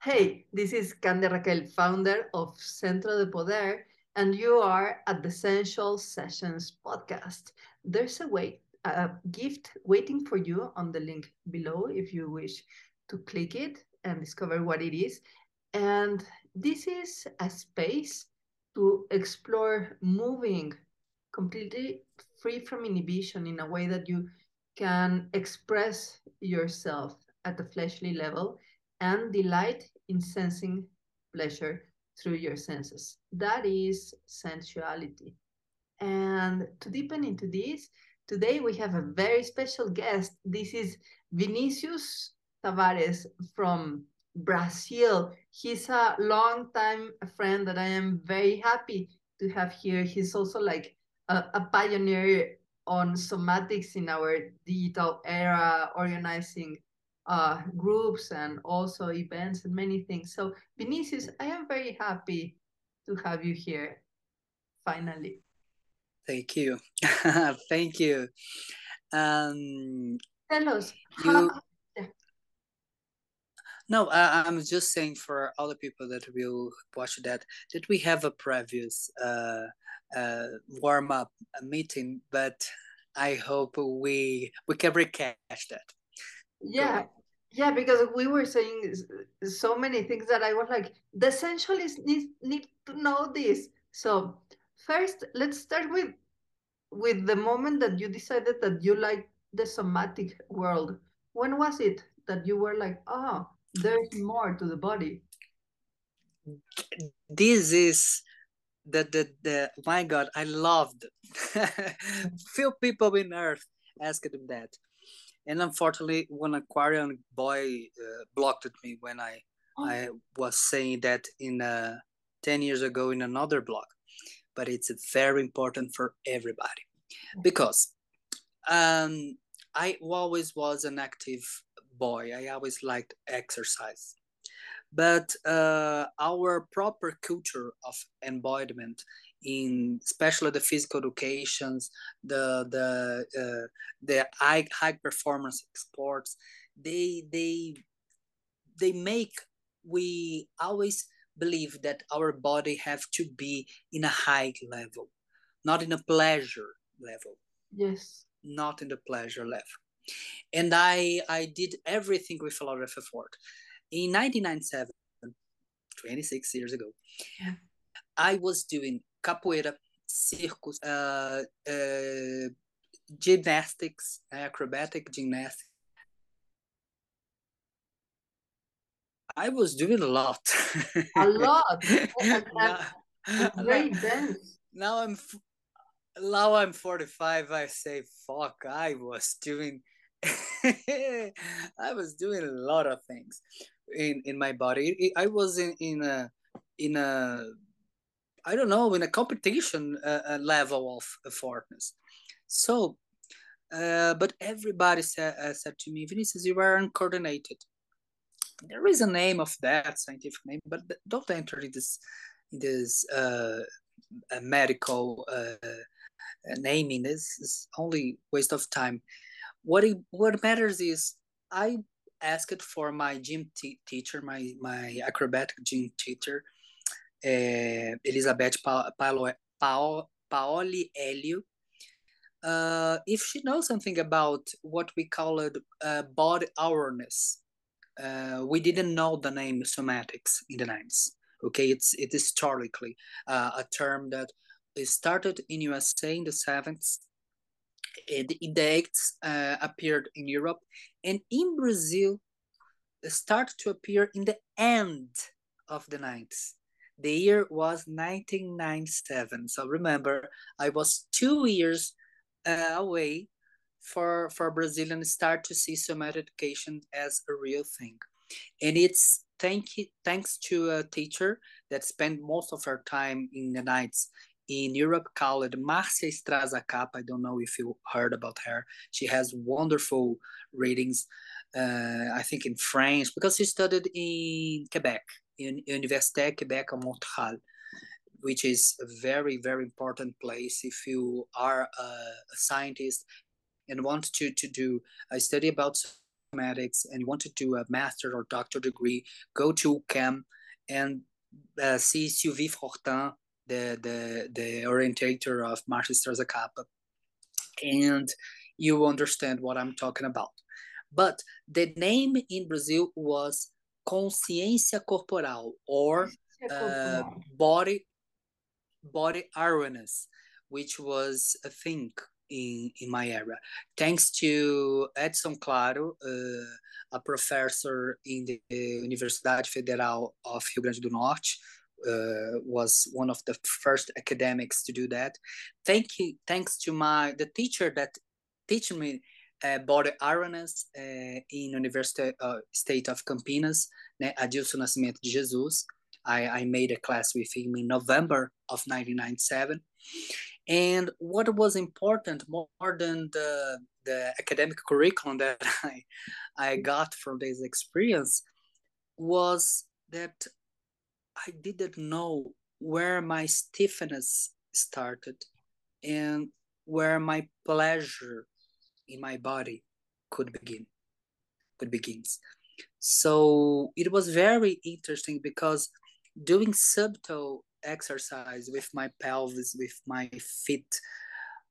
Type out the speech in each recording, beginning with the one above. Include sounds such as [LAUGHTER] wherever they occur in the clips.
Hey, this is Cande Raquel, founder of Centro de Poder, and you are at the Sensual Sessions podcast. There's a wait, a gift waiting for you on the link below if you wish to click it and discover what it is. And this is a space to explore moving completely free from inhibition in a way that you can express yourself at the fleshly level and delight in sensing pleasure through your senses. That is sensuality. And to deepen into this, today we have a very special guest. This is Vinicius Tavares from Brazil. He's a long time friend that I am very happy to have here. He's also like a, a pioneer on somatics in our digital era, organizing uh, groups and also events and many things. So, Vinicius, I am very happy to have you here finally. Thank you. [LAUGHS] Thank you. Um, Tell us. you, How, no, I, I'm just saying for all the people that will watch that, that we have a previous uh, uh, warm up meeting, but I hope we we can recatch that. yeah, yeah, because we were saying so many things that I was like, the essentialists need, need to know this. So first, let's start with with the moment that you decided that you like the somatic world. When was it that you were like, oh, there's more to the body? This is the the the my God, I loved. [LAUGHS] Few people in Earth asked him that, and unfortunately, one Aquarian boy uh, blocked me when I Oh, I was saying that in uh, ten years ago in another blog. But it's very important for everybody because um, I always was an active boy. I always liked exercise but uh, our proper culture of embodiment in especially the physical educations the the uh, the high high performance sports they they they make we always believe that our body have to be in a high level not in a pleasure level. Yes. not in the pleasure level. And i i did everything with a lot of effort in 1997 26 years ago Yeah. I was doing capoeira, circus, uh, uh, gymnastics, acrobatic gymnastics. I was doing a lot. A [LAUGHS] lot. And, [LAUGHS] now, very dense. now I'm f- now I'm 45. I say fuck. I was doing [LAUGHS] I was doing a lot of things in in my body. I was in in a in a I don't know, in a competition uh, uh, level of effortness. So, uh, but everybody said, uh, said to me, Vinicius, you are uncoordinated. There is a name of that scientific name, but don't enter in this this uh, uh, medical naming. This is only waste of time. What it, what matters is I asked for my gym teacher, my my acrobatic gym teacher, uh, Elizabeth pa- Paolo, Paolo, Paoli Elio, uh, if she knows something about what we call it uh, body awareness. Uh, we didn't know the name somatics in the 90s. Okay, it's it is historically a term that started in USA in the 70s. In the 80s uh, appeared in Europe, and in Brazil started to appear in the end of the 90s the year was 1997 so remember i was two years uh, away for for brazilian start to see somatic education as a real thing. And it's thank you, thanks to a teacher that spent most of her time in the nights in Europe called Marcia Strazzacappa. I don't know if you heard about her. She has wonderful readings, uh, I think in French, because she studied in Quebec in Université Québec à Montréal, which is a very, very important place if you are a, a scientist and want to, to do a study about biosomatics and you want to do a master or doctor degree, go to UQAM and uh, see Sylvie Fortin, the, the, the orientator of Marcia Strazzacappa, and you understand what I'm talking about. But the name in Brazil was consciência corporal or uh, body body awareness, which was a thing in, in my area. Thanks to Edson Claro, uh, a professor in the Universidade Federal of Rio Grande do Norte, uh, was one of the first academics to do that. Thank you, thanks to my the teacher that teach me uh, awareness uh, in University uh, State of Campinas, né, Adilson Nascimento de Jesus. I, I made a class with him in November of 1997. And what was important more than the, the academic curriculum that [LAUGHS] I, I got from this experience was that I didn't know where my stiffness started and where my pleasure in my body could begin could begins. So it was very interesting because doing subtle exercise with my pelvis with my feet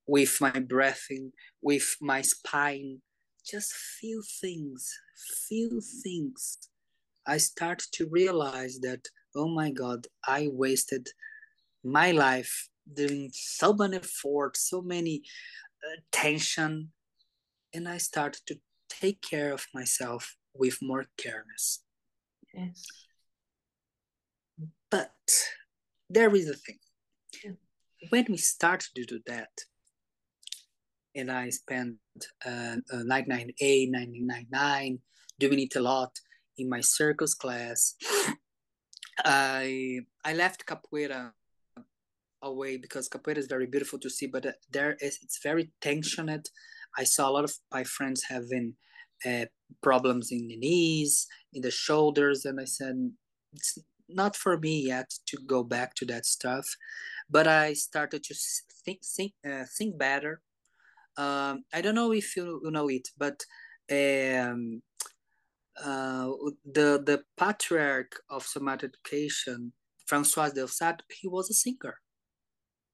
with my breathing with my spine just feel things feel things i start to realize that oh my god i wasted my life doing so many effort so many uh, tension and I started to take care of myself with more careness. Yes. But there is a thing. Yeah. When we start to do that, and I spent uh, uh, 998, 999, doing it a lot in my circus class. I I left capoeira away because capoeira is very beautiful to see, but uh, there is it's very tensioned I saw a lot of my friends having uh, problems in the knees, in the shoulders, and I said, it's not for me yet to go back to that stuff. But I started to think think, uh, think better. Um, I don't know if you, you know it, but um, uh, the the patriarch of somatic education, Francois Delsarte, he was a singer.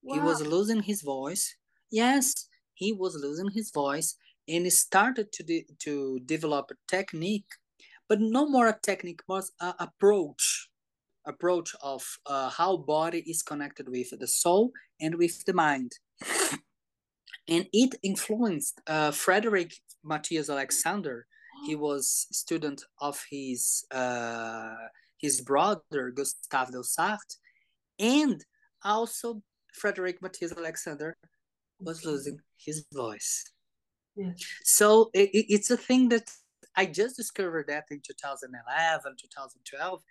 Wow. He was losing his voice. Yes, he was losing his voice and he started to de- to develop a technique, but no more a technique, was an approach, approach of uh, how body is connected with the soul and with the mind. [COUGHS] and it influenced uh, Frederick Matthias Alexander. He was student of his uh, his brother Gustave Delsarte, and also Frederick Matthias Alexander was losing his voice. Yeah. So it, it's a thing that I just discovered that in 2011, 2012,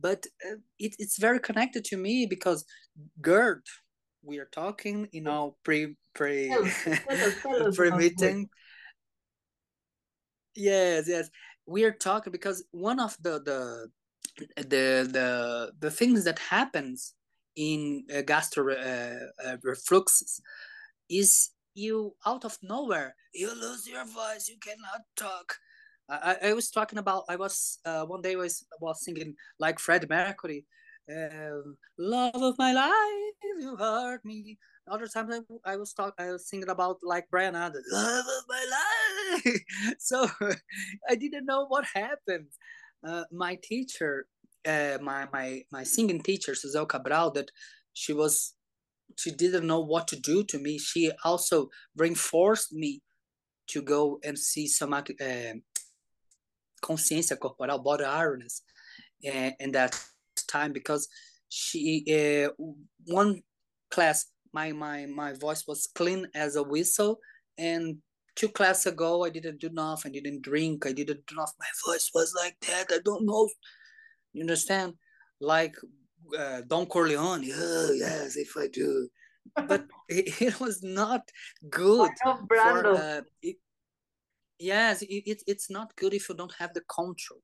but uh, it, it's very connected to me because GERD, we are talking, you know, pre pre [LAUGHS] pre meeting. Yes, yes, we are talking because one of the the the the the things that happens in uh, gastro uh, uh, reflux is you out of nowhere you lose your voice you cannot talk. I, I was talking about i was uh, one day was was singing like fred mercury um, love of my life you hurt me other times I, I was talk I was singing about like Bryan Adams, love of my life. [LAUGHS] so [LAUGHS] I didn't know what happened. Uh, my teacher, uh, my my my singing teacher, Suzel Cabral, that she was she didn't know what to do to me. She also reinforced me to go and see some uh, consciência corporal, body awareness, in that time because she uh, one class my my my voice was clean as a whistle and two classes ago i didn't do enough i didn't drink i didn't do enough my voice was like that i don't know you understand like uh, Don Corleone. Oh, yes, if I do. But [LAUGHS] it, it was not good. For, uh, it, yes, it, it, it's not good if you don't have the control.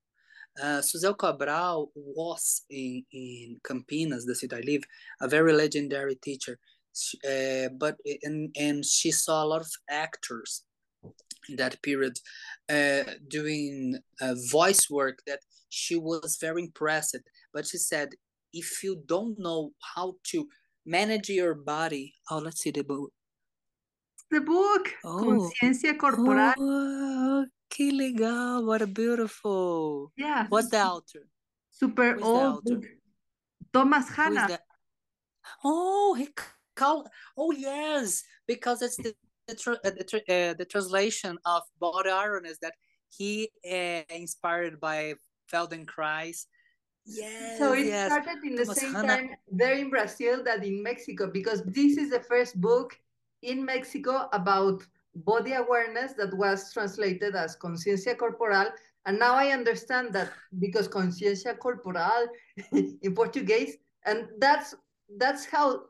Uh, Suzel Cabral was in, in Campinas, the city I live, a very legendary teacher. Uh, but and and she saw a lot of actors in that period uh, doing uh, voice work that she was very impressed but she said if you don't know how to manage your body oh let's see the book. The book! Oh. conciencia corporal. Oh, que legal what a beautiful. Yeah. What's the author? Super Who's old thomas hanna. oh he oh yes because it's the the, tra- uh, the, tra- uh, the translation of body awareness that he uh, inspired by Feldenkrais Yes. So it yes. started in the Thomas same Hanna. time there in Brazil that in Mexico, because this is the first book in Mexico about body awareness that was translated as conciencia corporal. And now I understand that because conciencia corporal [LAUGHS] in Portuguese, and that's that's how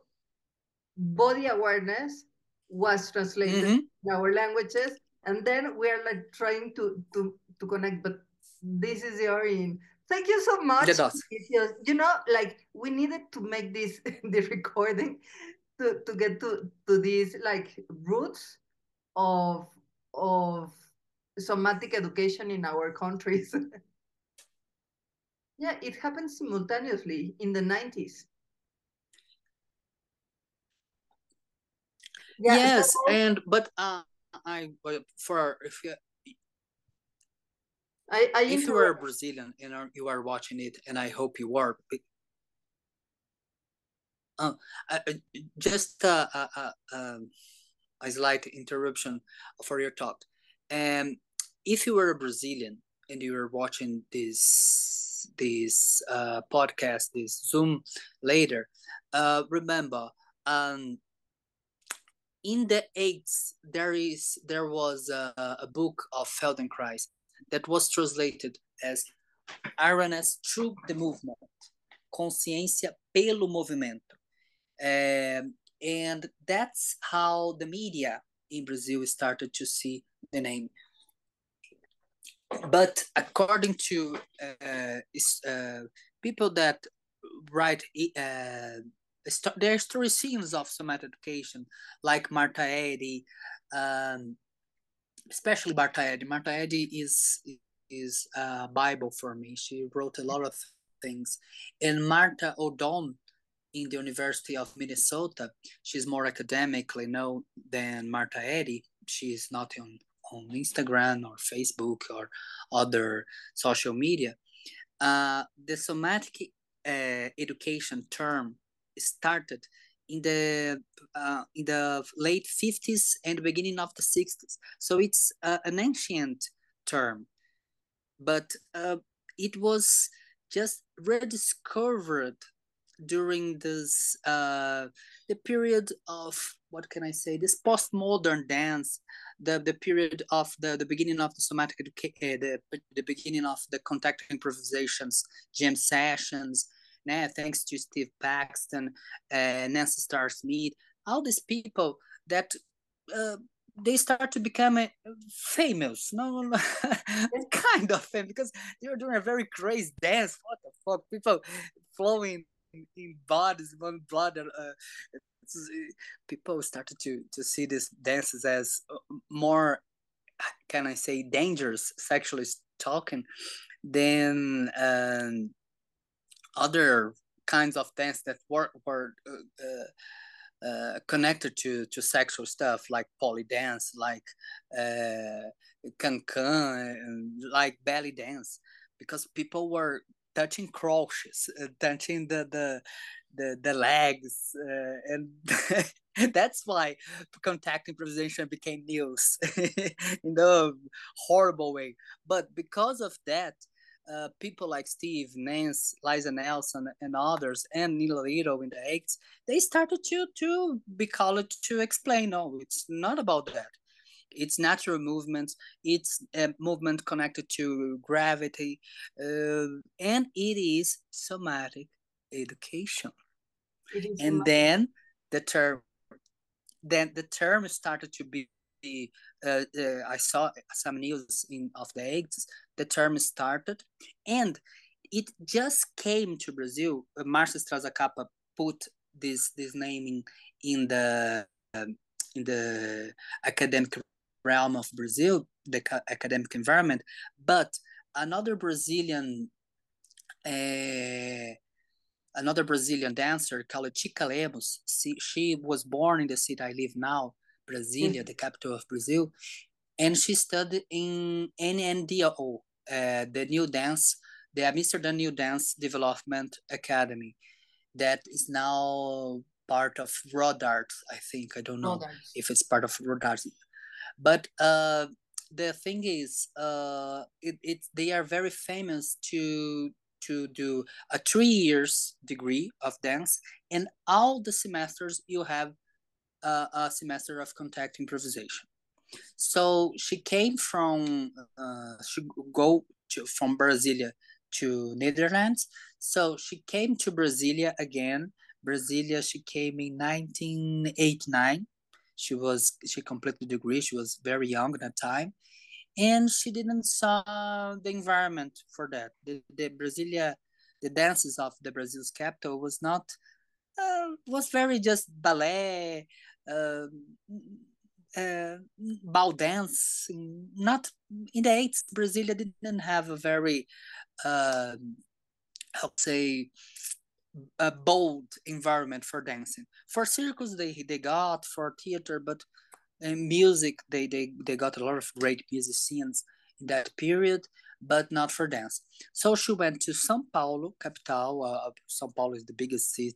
body awareness was translated mm-hmm. in our languages. And then we are like trying to to to connect, but this is the origin. Thank you so much. You know, like we needed to make this [LAUGHS] the recording to, to get to, to these like roots of of somatic education in our countries. [LAUGHS] yeah, it happened simultaneously in the 90s. Yeah, yes, and but uh, I for if you I, I if you are Brazilian and you are watching it, and I hope you are, uh, just uh, uh, uh, um, a slight interruption for your talk. Um, if you were a Brazilian and you were watching this this uh, podcast, this Zoom later, uh, remember, um, in the eights there is there was a, a book of Feldenkrais that was translated as Awareness through the movement, consciência pelo movimento. Um, and that's how the media in Brazil started to see the name. But according to uh, uh, people that write uh, their three scenes of somatic education, like Martha Eddy, um, especially Martha Eddy. Martha Eddy is is a Bible for me. She wrote a lot of things. And Martha Odom in the University of Minnesota. She's more academically known than Martha Eddy. She's not on, on Instagram or Facebook or other social media. Uh, the somatic uh, education term started in the uh, in the late 50s and beginning of the 60s. So it's uh, an ancient term, but uh, it was just rediscovered during this uh, the period of what can I say this postmodern dance, the the period of the the beginning of the somatic uh, the the beginning of the contact improvisations, jam sessions. Nah, thanks to Steve Paxton, uh, Nancy Stark Smith, all these people that uh, they start to become uh, famous. No [LAUGHS] kind of famous because they're doing a very crazy dance. What the fuck? People flowing in bodies, one blood. Uh, uh, people started to to see these dances as uh, more, can I say, dangerous, sexually talking, than um, other kinds of dance that were were. Uh, uh, uh, connected to to sexual stuff like poly dance, like uh, cancan, like belly dance, because people were touching crotches, uh, touching the the the, the legs, uh, and [LAUGHS] that's why contact improvisation became news [LAUGHS] in the horrible way. But because of that, uh, people like Steve, Nance, Lisa Nelson, and others, and Nita Little in the 80s, they started to to be called to explain, no, it's not about that. It's natural movements. It's a movement connected to gravity. Uh, and it is somatic education. And somatic. then the term then the term started to be uh, uh, I saw some news in of the eggs. The term started, and it just came to Brazil. Uh, Strazzacappa put this this naming in the um, in the academic realm of Brazil the academic environment. But another Brazilian, uh, another Brazilian dancer called Tica Lemos, she, she was born in the city I live now, Brasilia, mm. the capital of Brazil, and she studied in SNDO, uh, the New Dance, the Amsterdam New Dance Development Academy, that is now part of Rodart. I think I don't know Rodarts. if it's part of Rodart, but uh, the thing is, uh, it, it they are very famous to to do a three years degree of dance, and all the semesters you have uh, a semester of contact improvisation. So she came from uh, she go to from Brasilia to Netherlands. So she came to Brasilia again. Brasilia, she came in 1989. She was she completed the degree. She was very young at that time, and she didn't saw the environment for that. The, the Brasilia, the dances of the Brazil's capital was not uh, was very just ballet, uh, uh, ball dance. Not in the eights, Brasilia didn't have a very, uh, how say, a bold environment for dancing. For circus, they they got for theater, but in music, they they they got a lot of great musicians in that period, but not for dance. So she went to São Paulo, capital. Uh, São Paulo is the biggest city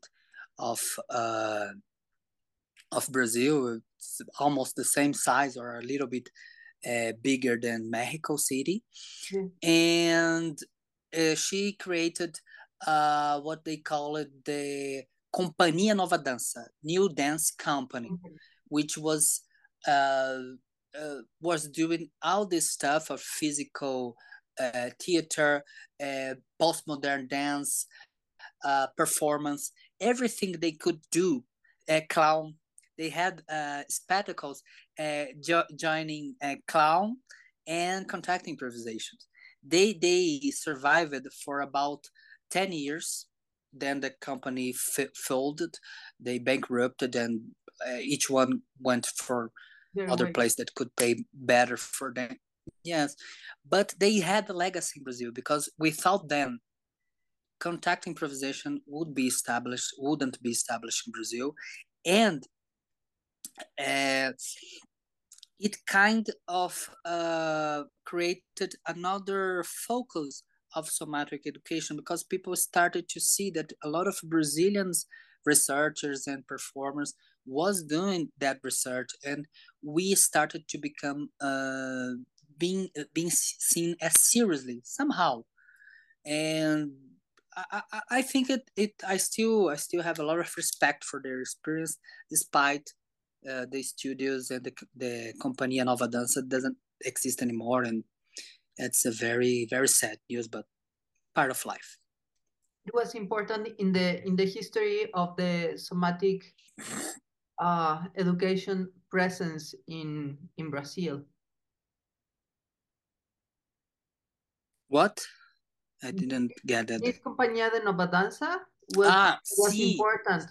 of uh, of Brazil. It's almost the same size or a little bit uh, bigger than Mexico City, mm. and uh, she created uh, what they call it the Companhia Nova Dança, New Dance Company, mm-hmm. which was uh, uh, was doing all this stuff of physical uh, theater, uh, postmodern dance, uh, performance, everything they could do, clown. They had uh, spectacles uh, jo- joining uh, clown and contact improvisations. They they survived for about 10 years. Then the company folded, they bankrupted, and uh, each one went for other place that could pay better for them. Yes, but they had a legacy in Brazil because without them, contact improvisation would be established, wouldn't be established in Brazil, and it kind of uh, created another focus of somatic education because people started to see that a lot of Brazilians researchers and performers was doing that research and we started to become uh, being being seen as seriously somehow. And I, I, I think it, it I still I still have a lot of respect for their experience despite uh, the studios and the the Companhia Nova Dança doesn't exist anymore and it's a very very sad news but part of life it was important in the in the history of the somatic uh, education presence in in Brazil. What? I didn't get that. This Compañía de Nova Dança was, ah, was sí. important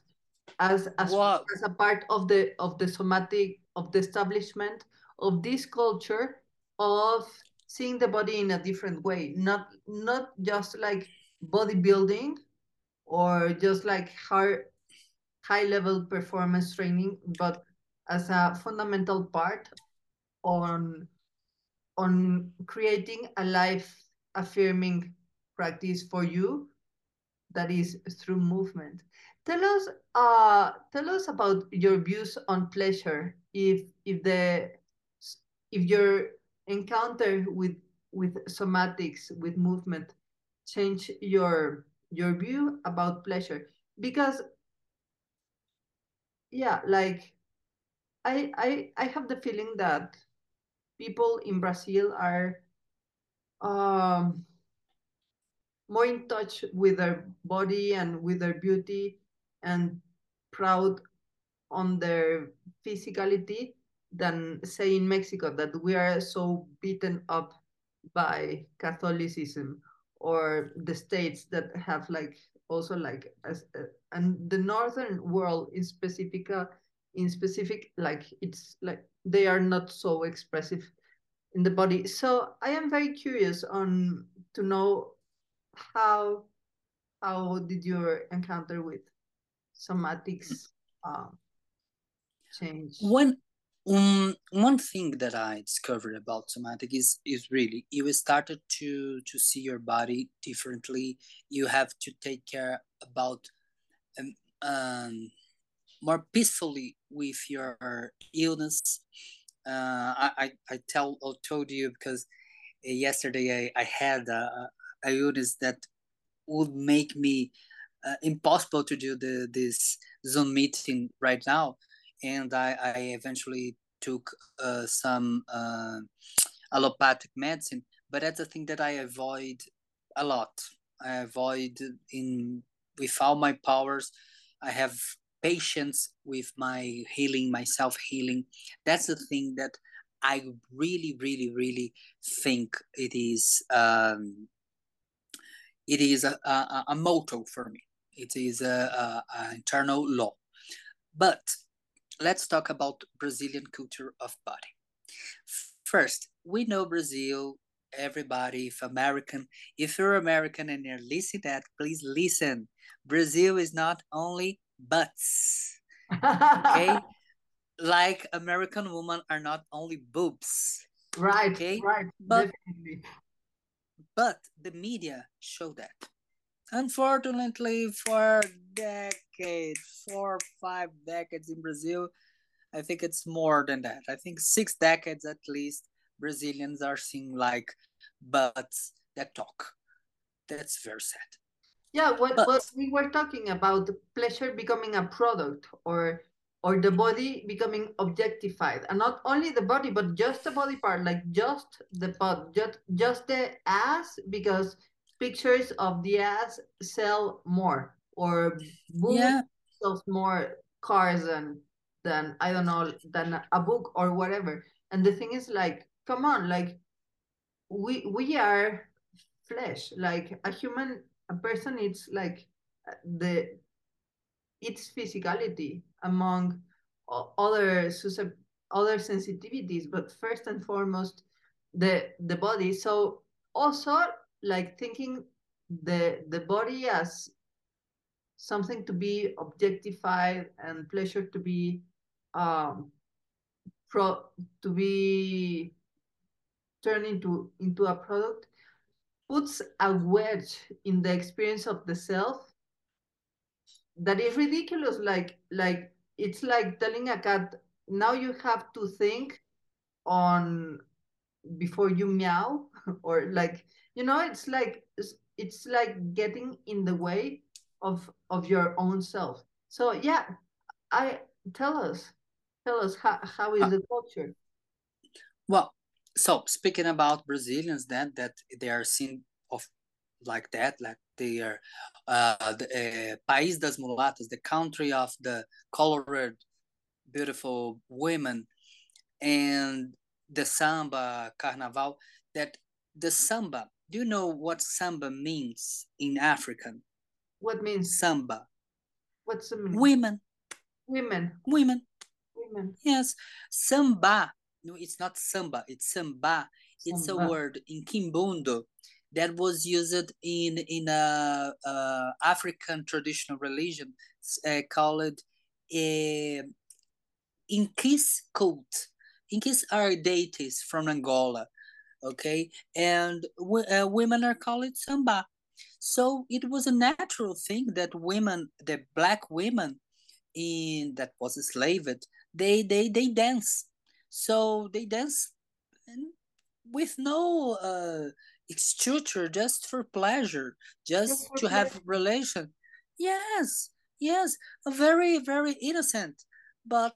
as as, as a part of the of the somatic of the establishment of this culture of seeing the body in a different way, not not just like bodybuilding or just like hard high level performance training, but as a fundamental part on on creating a life affirming practice for you that is through movement. Tell us uh tell us about your views on pleasure. If if the if your encounter with with somatics with movement change your your view about pleasure. Because yeah like i i i have the feeling that people in brazil are um more in touch with their body and with their beauty and proud on their physicality than say in mexico that we are so beaten up by catholicism or the states that have like also like as uh, and the northern world in specific in specific like it's like they are not so expressive in the body. So I am very curious on to know how how did your encounter with somatics uh, change? One um, one thing that I discovered about somatic is is really you started to to see your body differently. You have to take care about um, um more peacefully with your illness. Uh, I, I I tell or told you because yesterday I, I had a, a illness that would make me uh, impossible to do the this Zoom meeting right now and I, I eventually took uh, some uh, allopathic medicine, but that's a thing that I avoid a lot. I avoid in with all my powers. I have patience with my healing, my self healing. That's the thing that I really, really, really think it is. Um, it is a, a, a motto for me. It is a, a, a internal law. But let's talk about Brazilian culture of body. First, we know Brazil, everybody, if American, if you're American and you're listening that, please listen. Brazil is not only butts. Okay? [LAUGHS] like American women are not only boobs. Right. Okay. Right. But, Definitely. but the media show that. Unfortunately, for decades, four, five decades in Brazil, I think it's more than that. I think six decades at least, Brazilians are seeing like butts that talk. That's very sad. Yeah, what, but, what we were talking about pleasure becoming a product or or the body becoming objectified and not only the body but just the body part like just the butt just just the ass because pictures of the ass sell more or yeah. sells more cars and than I don't know than a book or whatever. And the thing is like, come on, like we we are flesh. Like a human, a person it's like the its physicality among other other sensitivities, but first and foremost the the body. So also like thinking the the body as something to be objectified and pleasure to be um pro to be turned into into a product puts a wedge in the experience of the self that is ridiculous. Like like it's like telling a cat now you have to think on before you meow [LAUGHS] or like you know it's like it's, it's like getting in the way of of your own self. So yeah i tell us tell us how, how is uh, the culture? well so speaking about brazilians then that they are seen of like that like they are uh the uh, país das mulatas the country of the colored beautiful women and the samba carnaval that the samba do you know what samba means in African? What means samba? What's the meaning? Women. Women. Women. Women. Yes. Samba. No, it's not samba. It's samba. It's a word in Kimbundu that was used in in a, a African traditional religion uh, called uh, Inquis cult. Inquis are deities from Angola okay? And uh, women are called samba. So it was a natural thing that women the black women in that was enslaved they they they dance. So they dance with no uh structure just for pleasure just to have relation. Yes yes very very innocent. But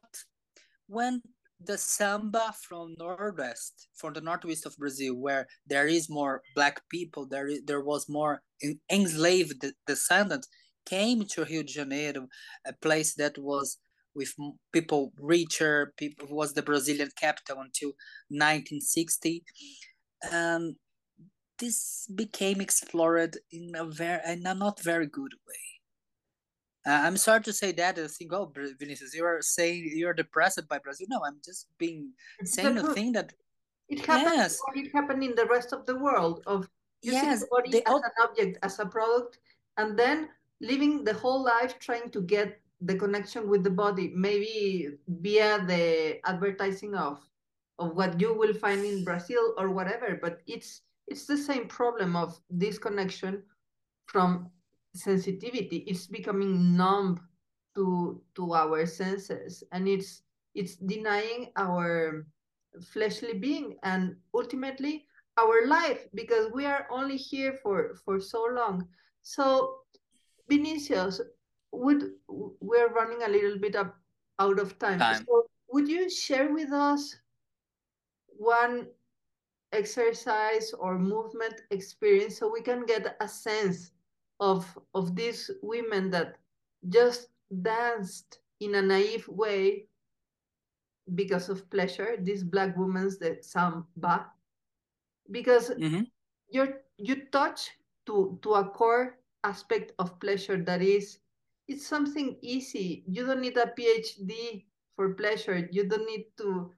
when the samba from northwest from the northwest of brazil where there is more black people there is, there was more enslaved descendants came to rio de janeiro a place that was with people richer people was the brazilian capital until 1960 um, this became explored in a very in a not very good way uh, I'm sorry to say that. I think, oh, Vinicius, you are saying you're depressed by Brazil. No, I'm just being saying the thing that It happens Yes. it happened in the rest of the world of using Yes, the body as an object, as a product, and then living the whole life trying to get the connection with the body, maybe via the advertising of of what you will find in Brazil or whatever. But it's it's the same problem of disconnection from sensitivity. It's becoming numb to to our senses, and it's it's denying our fleshly being and ultimately our life because we are only here for for so long. So Vinicius, would we're running a little bit up out of time. time. So would you share with us one exercise or movement experience so we can get a sense of of these women that just danced in a naive way because of pleasure these black women the samba because hmm you're you touch to to a core aspect of pleasure that is it's something easy. You don't need a phd for pleasure. You don't need to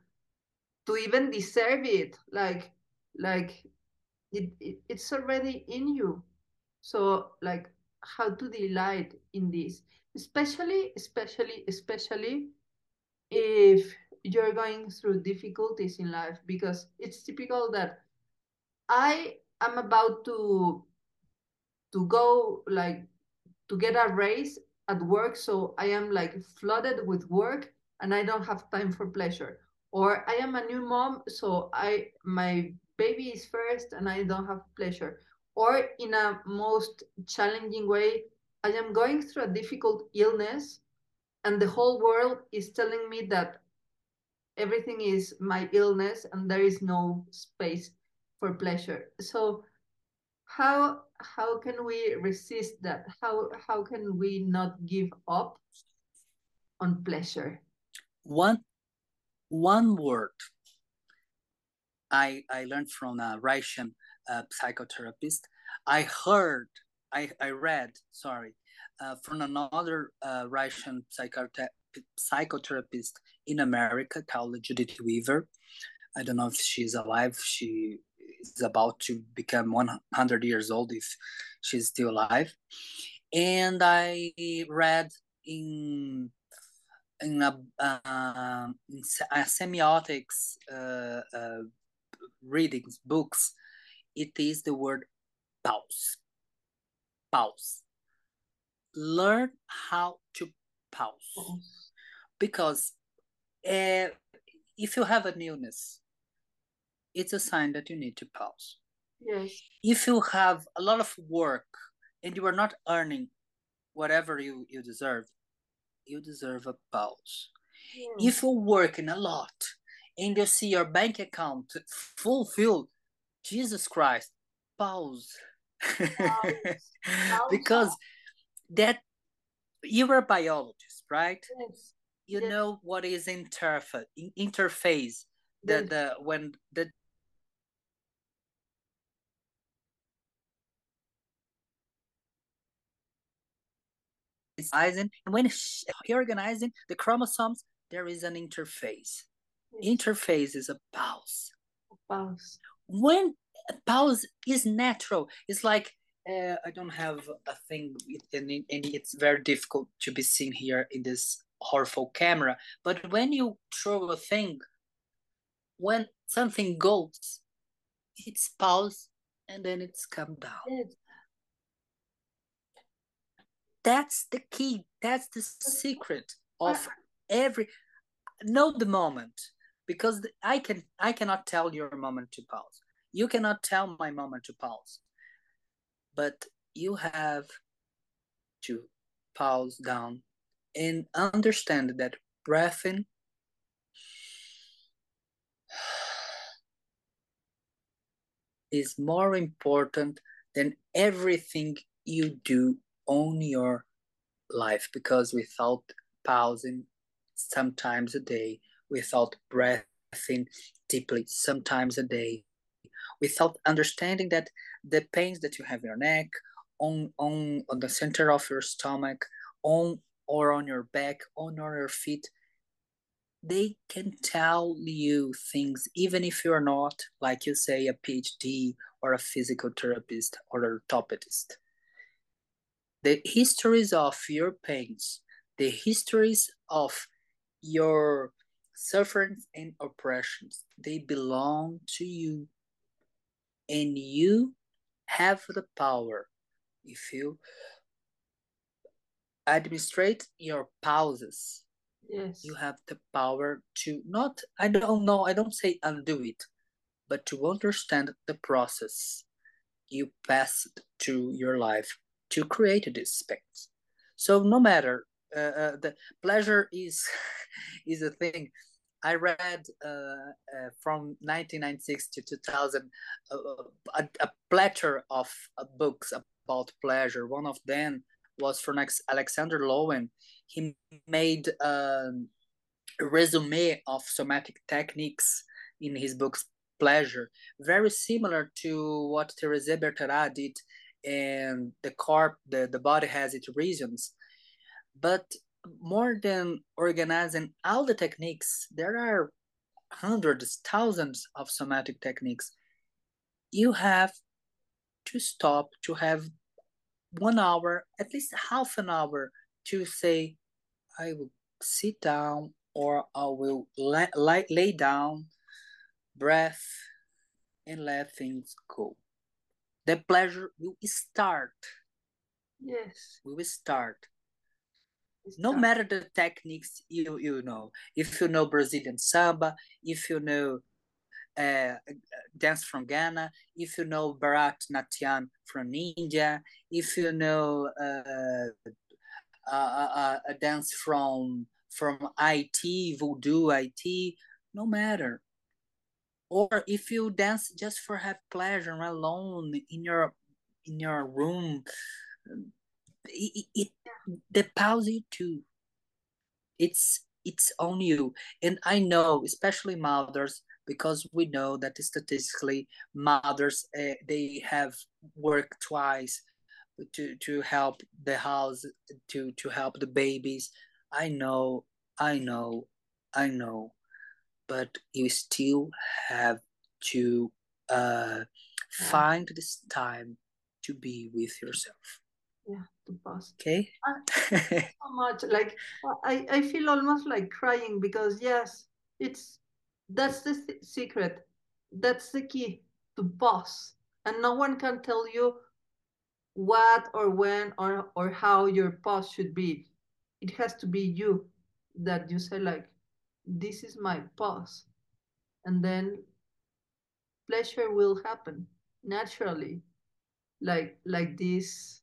to even deserve it. Like like it, it it's already in you so like how to delight in this? Especially especially especially if you're going through difficulties in life because it's typical that i am about to to go like to get a raise at work so i am like flooded with work and i don't have time for pleasure. Or i am a new mom so i my baby is first and i don't have pleasure or in a most challenging way i am going through a difficult illness and the whole world is telling me that everything is my illness and there is no space for pleasure. So how how can we resist that? How how can we not give up on pleasure? One one word I I learned from uh, a Russian uh, psychotherapist. I heard I I read sorry uh, from another uh, Russian psychothe- psychotherapist in America called Judith Weaver. I don't know if she's alive. She is about to become 100 years old if she's still alive. And I read in in a, uh, in a semiotics uh, uh, readings books, it is the word pause. Pause. Learn how to pause because uh, if you have an illness, it's a sign that you need to pause. yes If you have a lot of work and you are not earning whatever you, you deserve, you deserve a pause. yes If you're working a lot and you see your bank account fulfilled, Jesus Christ, [LAUGHS] pause. because that you're a biologist, right? yes You Yes. know what is interfa- interface the Yes. the when the and when organizing the chromosomes there is an interface interface is a pause pause when pause is natural it's like uh, i don't have a thing and, and it's very difficult to be seen here in this horrible camera. But when you throw a thing when something goes it's pause and then it's come down. That's the key. That's the secret of every know the moment because i can i cannot tell your moment to pause. You cannot tell my moment to pause. But you have to pause down and understand that breathing [SIGHS] is more important than everything you do on your life because without pausing sometimes a day, without breathing deeply sometimes a day, without understanding that the pains that you have in your neck, on on on the center of your stomach, on or on your back, on or your feet, they can tell you things even if you're not like you say a phd or a physical therapist or a orthopedist. The histories of your pains the histories of your sufferings and oppressions. They belong to you. And you have the power. If you administrate your pauses. Yes. You have the power to not i don't know i don't say undo it but to understand the process you passed through your life to create this space. So no matter uh, uh, the pleasure is [LAUGHS] is a thing i read uh, uh from 1996 to 2000 uh, a, a platter of uh, books about pleasure. One of them was from alexander lowen he made um, a resume of somatic techniques in his books pleasure. Very similar to what Teresa Bertherat did and the corp the, the body has its reasons. But more than organizing all the techniques there are hundreds thousands of somatic techniques you have to stop to have one hour at least half an hour to say I will sit down or I will lay, lay, lay down, breath, and let things go. The pleasure will start. Yes. We will start. No matter the techniques you you know, if you know Brazilian samba, if you know uh, dance from Ghana, if you know Bharatanatyam from India, if you know uh, a, a dance from from Haiti, voodoo, Haiti, no matter. Or if you dance just for have pleasure alone in your in your room, it, it, the you too. It's it's on you, and I know, especially mothers, because we know that statistically mothers uh, they have worked twice to to help the house to to help the babies. I know i know i know. But you still have to uh find this time to be with yourself. Yeah to pause okay uh, so much like i i feel almost like crying because yes it's that's the th- secret that's the key to pass. and no one can tell you what or when or, or how your pass should be. It has to be you that you say, like, this is my pause. And then pleasure will happen naturally, like like these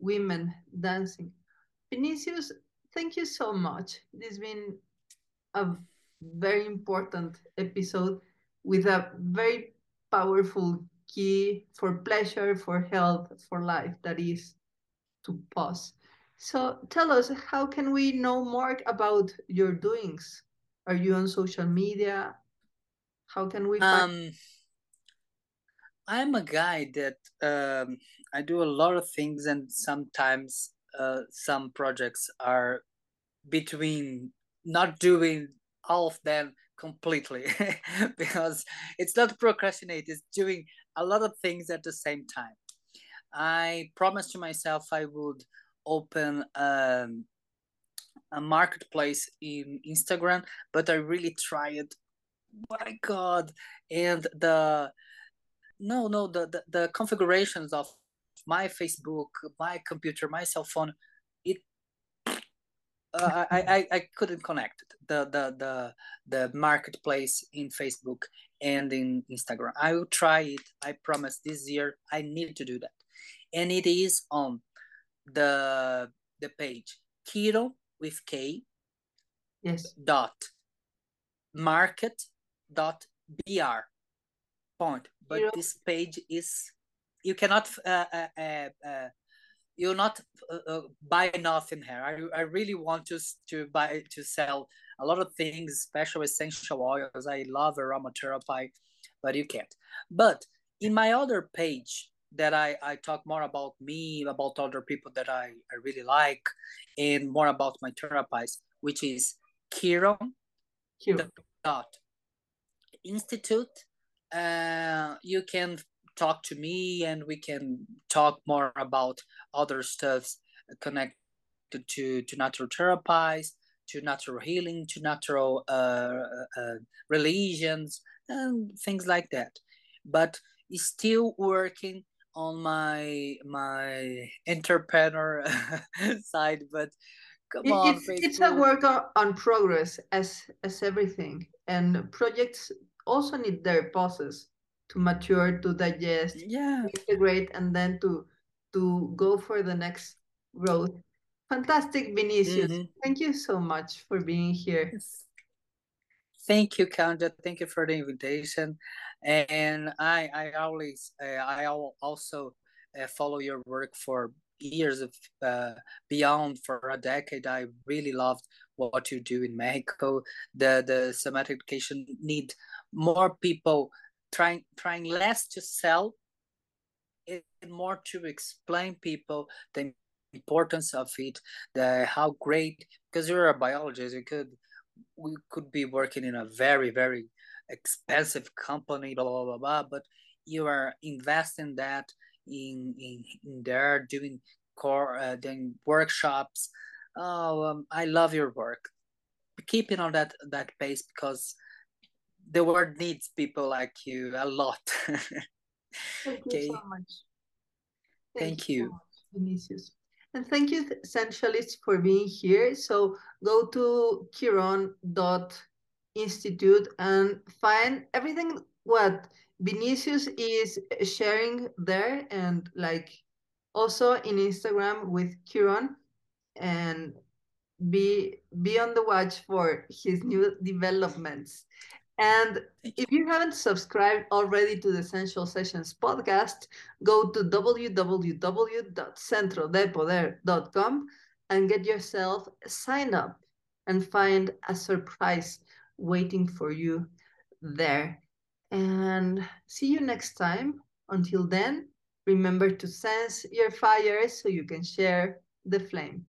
women dancing. Vinicius, thank you so much. This has been a very important episode with a very powerful key for pleasure, for health, for life, that is to pause. So tell us, how can we know more about your doings? Are you on social media? How can we find? Um, I'm a guy that um, I do a lot of things, and sometimes uh, some projects are between not doing all of them completely [LAUGHS] because it's not procrastinate it's doing a lot of things at the same time. I promised to myself I would open um, a marketplace in Instagram, but I really tried. My God, and the no, no, the, the the configurations of my Facebook, my computer, my cell phone, it uh, I, I I couldn't connect the the the the marketplace in Facebook and in Instagram. I will try it. I promise this year I need to do that. And it is on the the page Kiro with K yes dot market dot br point. But this page is you cannot uh, uh, uh, uh you'll not uh, uh, buy nothing here. I, I really want to to buy to sell a lot of things, especially essential oils. I love aromatherapy, but you can't. But in my other page that I, I talk more about me, about other people that I, I really like, and more about my therapies, which is Kiron dot institute uh, you can talk to me and we can talk more about other stuffs connected to to natural therapies to natural healing to natural uh, uh, religions and things like that. But still working on my my entrepreneur [LAUGHS] side but come on it's, it's a work on progress as as everything. And projects also need their pauses to mature to digest yeah. integrate and then to to go for the next growth fantastic vinicius. Mm-hmm. thank you so much for being here. Yes. thank you Kanja. thank you for the invitation. And i i always uh, i also uh, follow your work for years of uh, beyond for a decade. I really loved what you do in mexico. The the somatic education need more people trying trying less to sell and more to explain people the importance of it the how great because you're a biologist you could we could be working in a very very expensive company, blah blah blah blah. But you are investing that in in, in there, doing core, uh, doing workshops. Oh, um, I love your work. Keep it on that that pace because the world needs people like you a lot. [LAUGHS] Thank okay. you so much. Thank, Thank you. So much, Vinicius. And thank you, Sensualists, for being here. So go to kiron.com Institute and find everything what Vinicius is sharing there and like also in Instagram with Kiron and be be on the watch for his new developments. And if you haven't subscribed already to the Sensual Sessions podcast, go to www.centrodepoder.com and get yourself signed up and find a surprise waiting for you there. And see you next time. Until then, remember to sense your fire so you can share the flame.